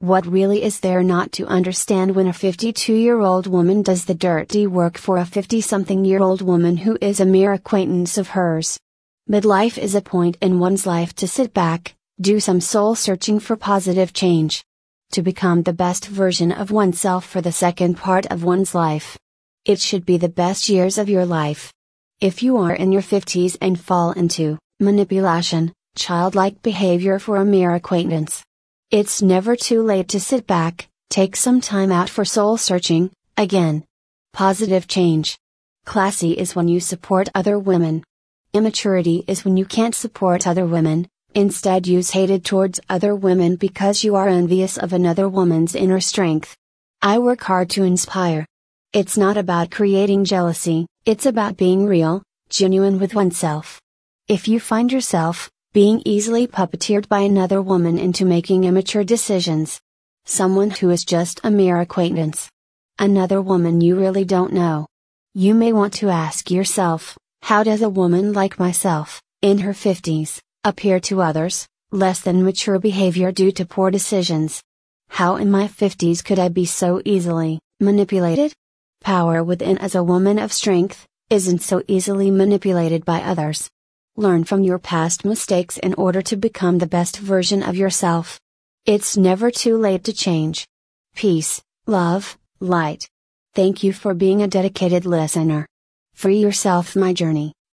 What really is there not to understand when a 52 year old woman does the dirty work for a 50 something year old woman who is a mere acquaintance of hers? Midlife is a point in one's life to sit back, do some soul searching for positive change. To become the best version of oneself for the second part of one's life. It should be the best years of your life. If you are in your 50s and fall into manipulation, childlike behavior for a mere acquaintance, it's never too late to sit back, take some time out for soul searching, again. Positive change. Classy is when you support other women, Immaturity is when you can't support other women, instead use hated towards other women because you are envious of another woman's inner strength. I work hard to inspire. It's not about creating jealousy, it's about being real, genuine with oneself. If you find yourself, being easily puppeteered by another woman into making immature decisions, someone who is just a mere acquaintance, another woman you really don't know, you may want to ask yourself, how does a woman like myself, in her 50s, appear to others, less than mature behavior due to poor decisions? How in my 50s could I be so easily manipulated? Power within as a woman of strength, isn't so easily manipulated by others. Learn from your past mistakes in order to become the best version of yourself. It's never too late to change. Peace, love, light. Thank you for being a dedicated listener. Free yourself my journey.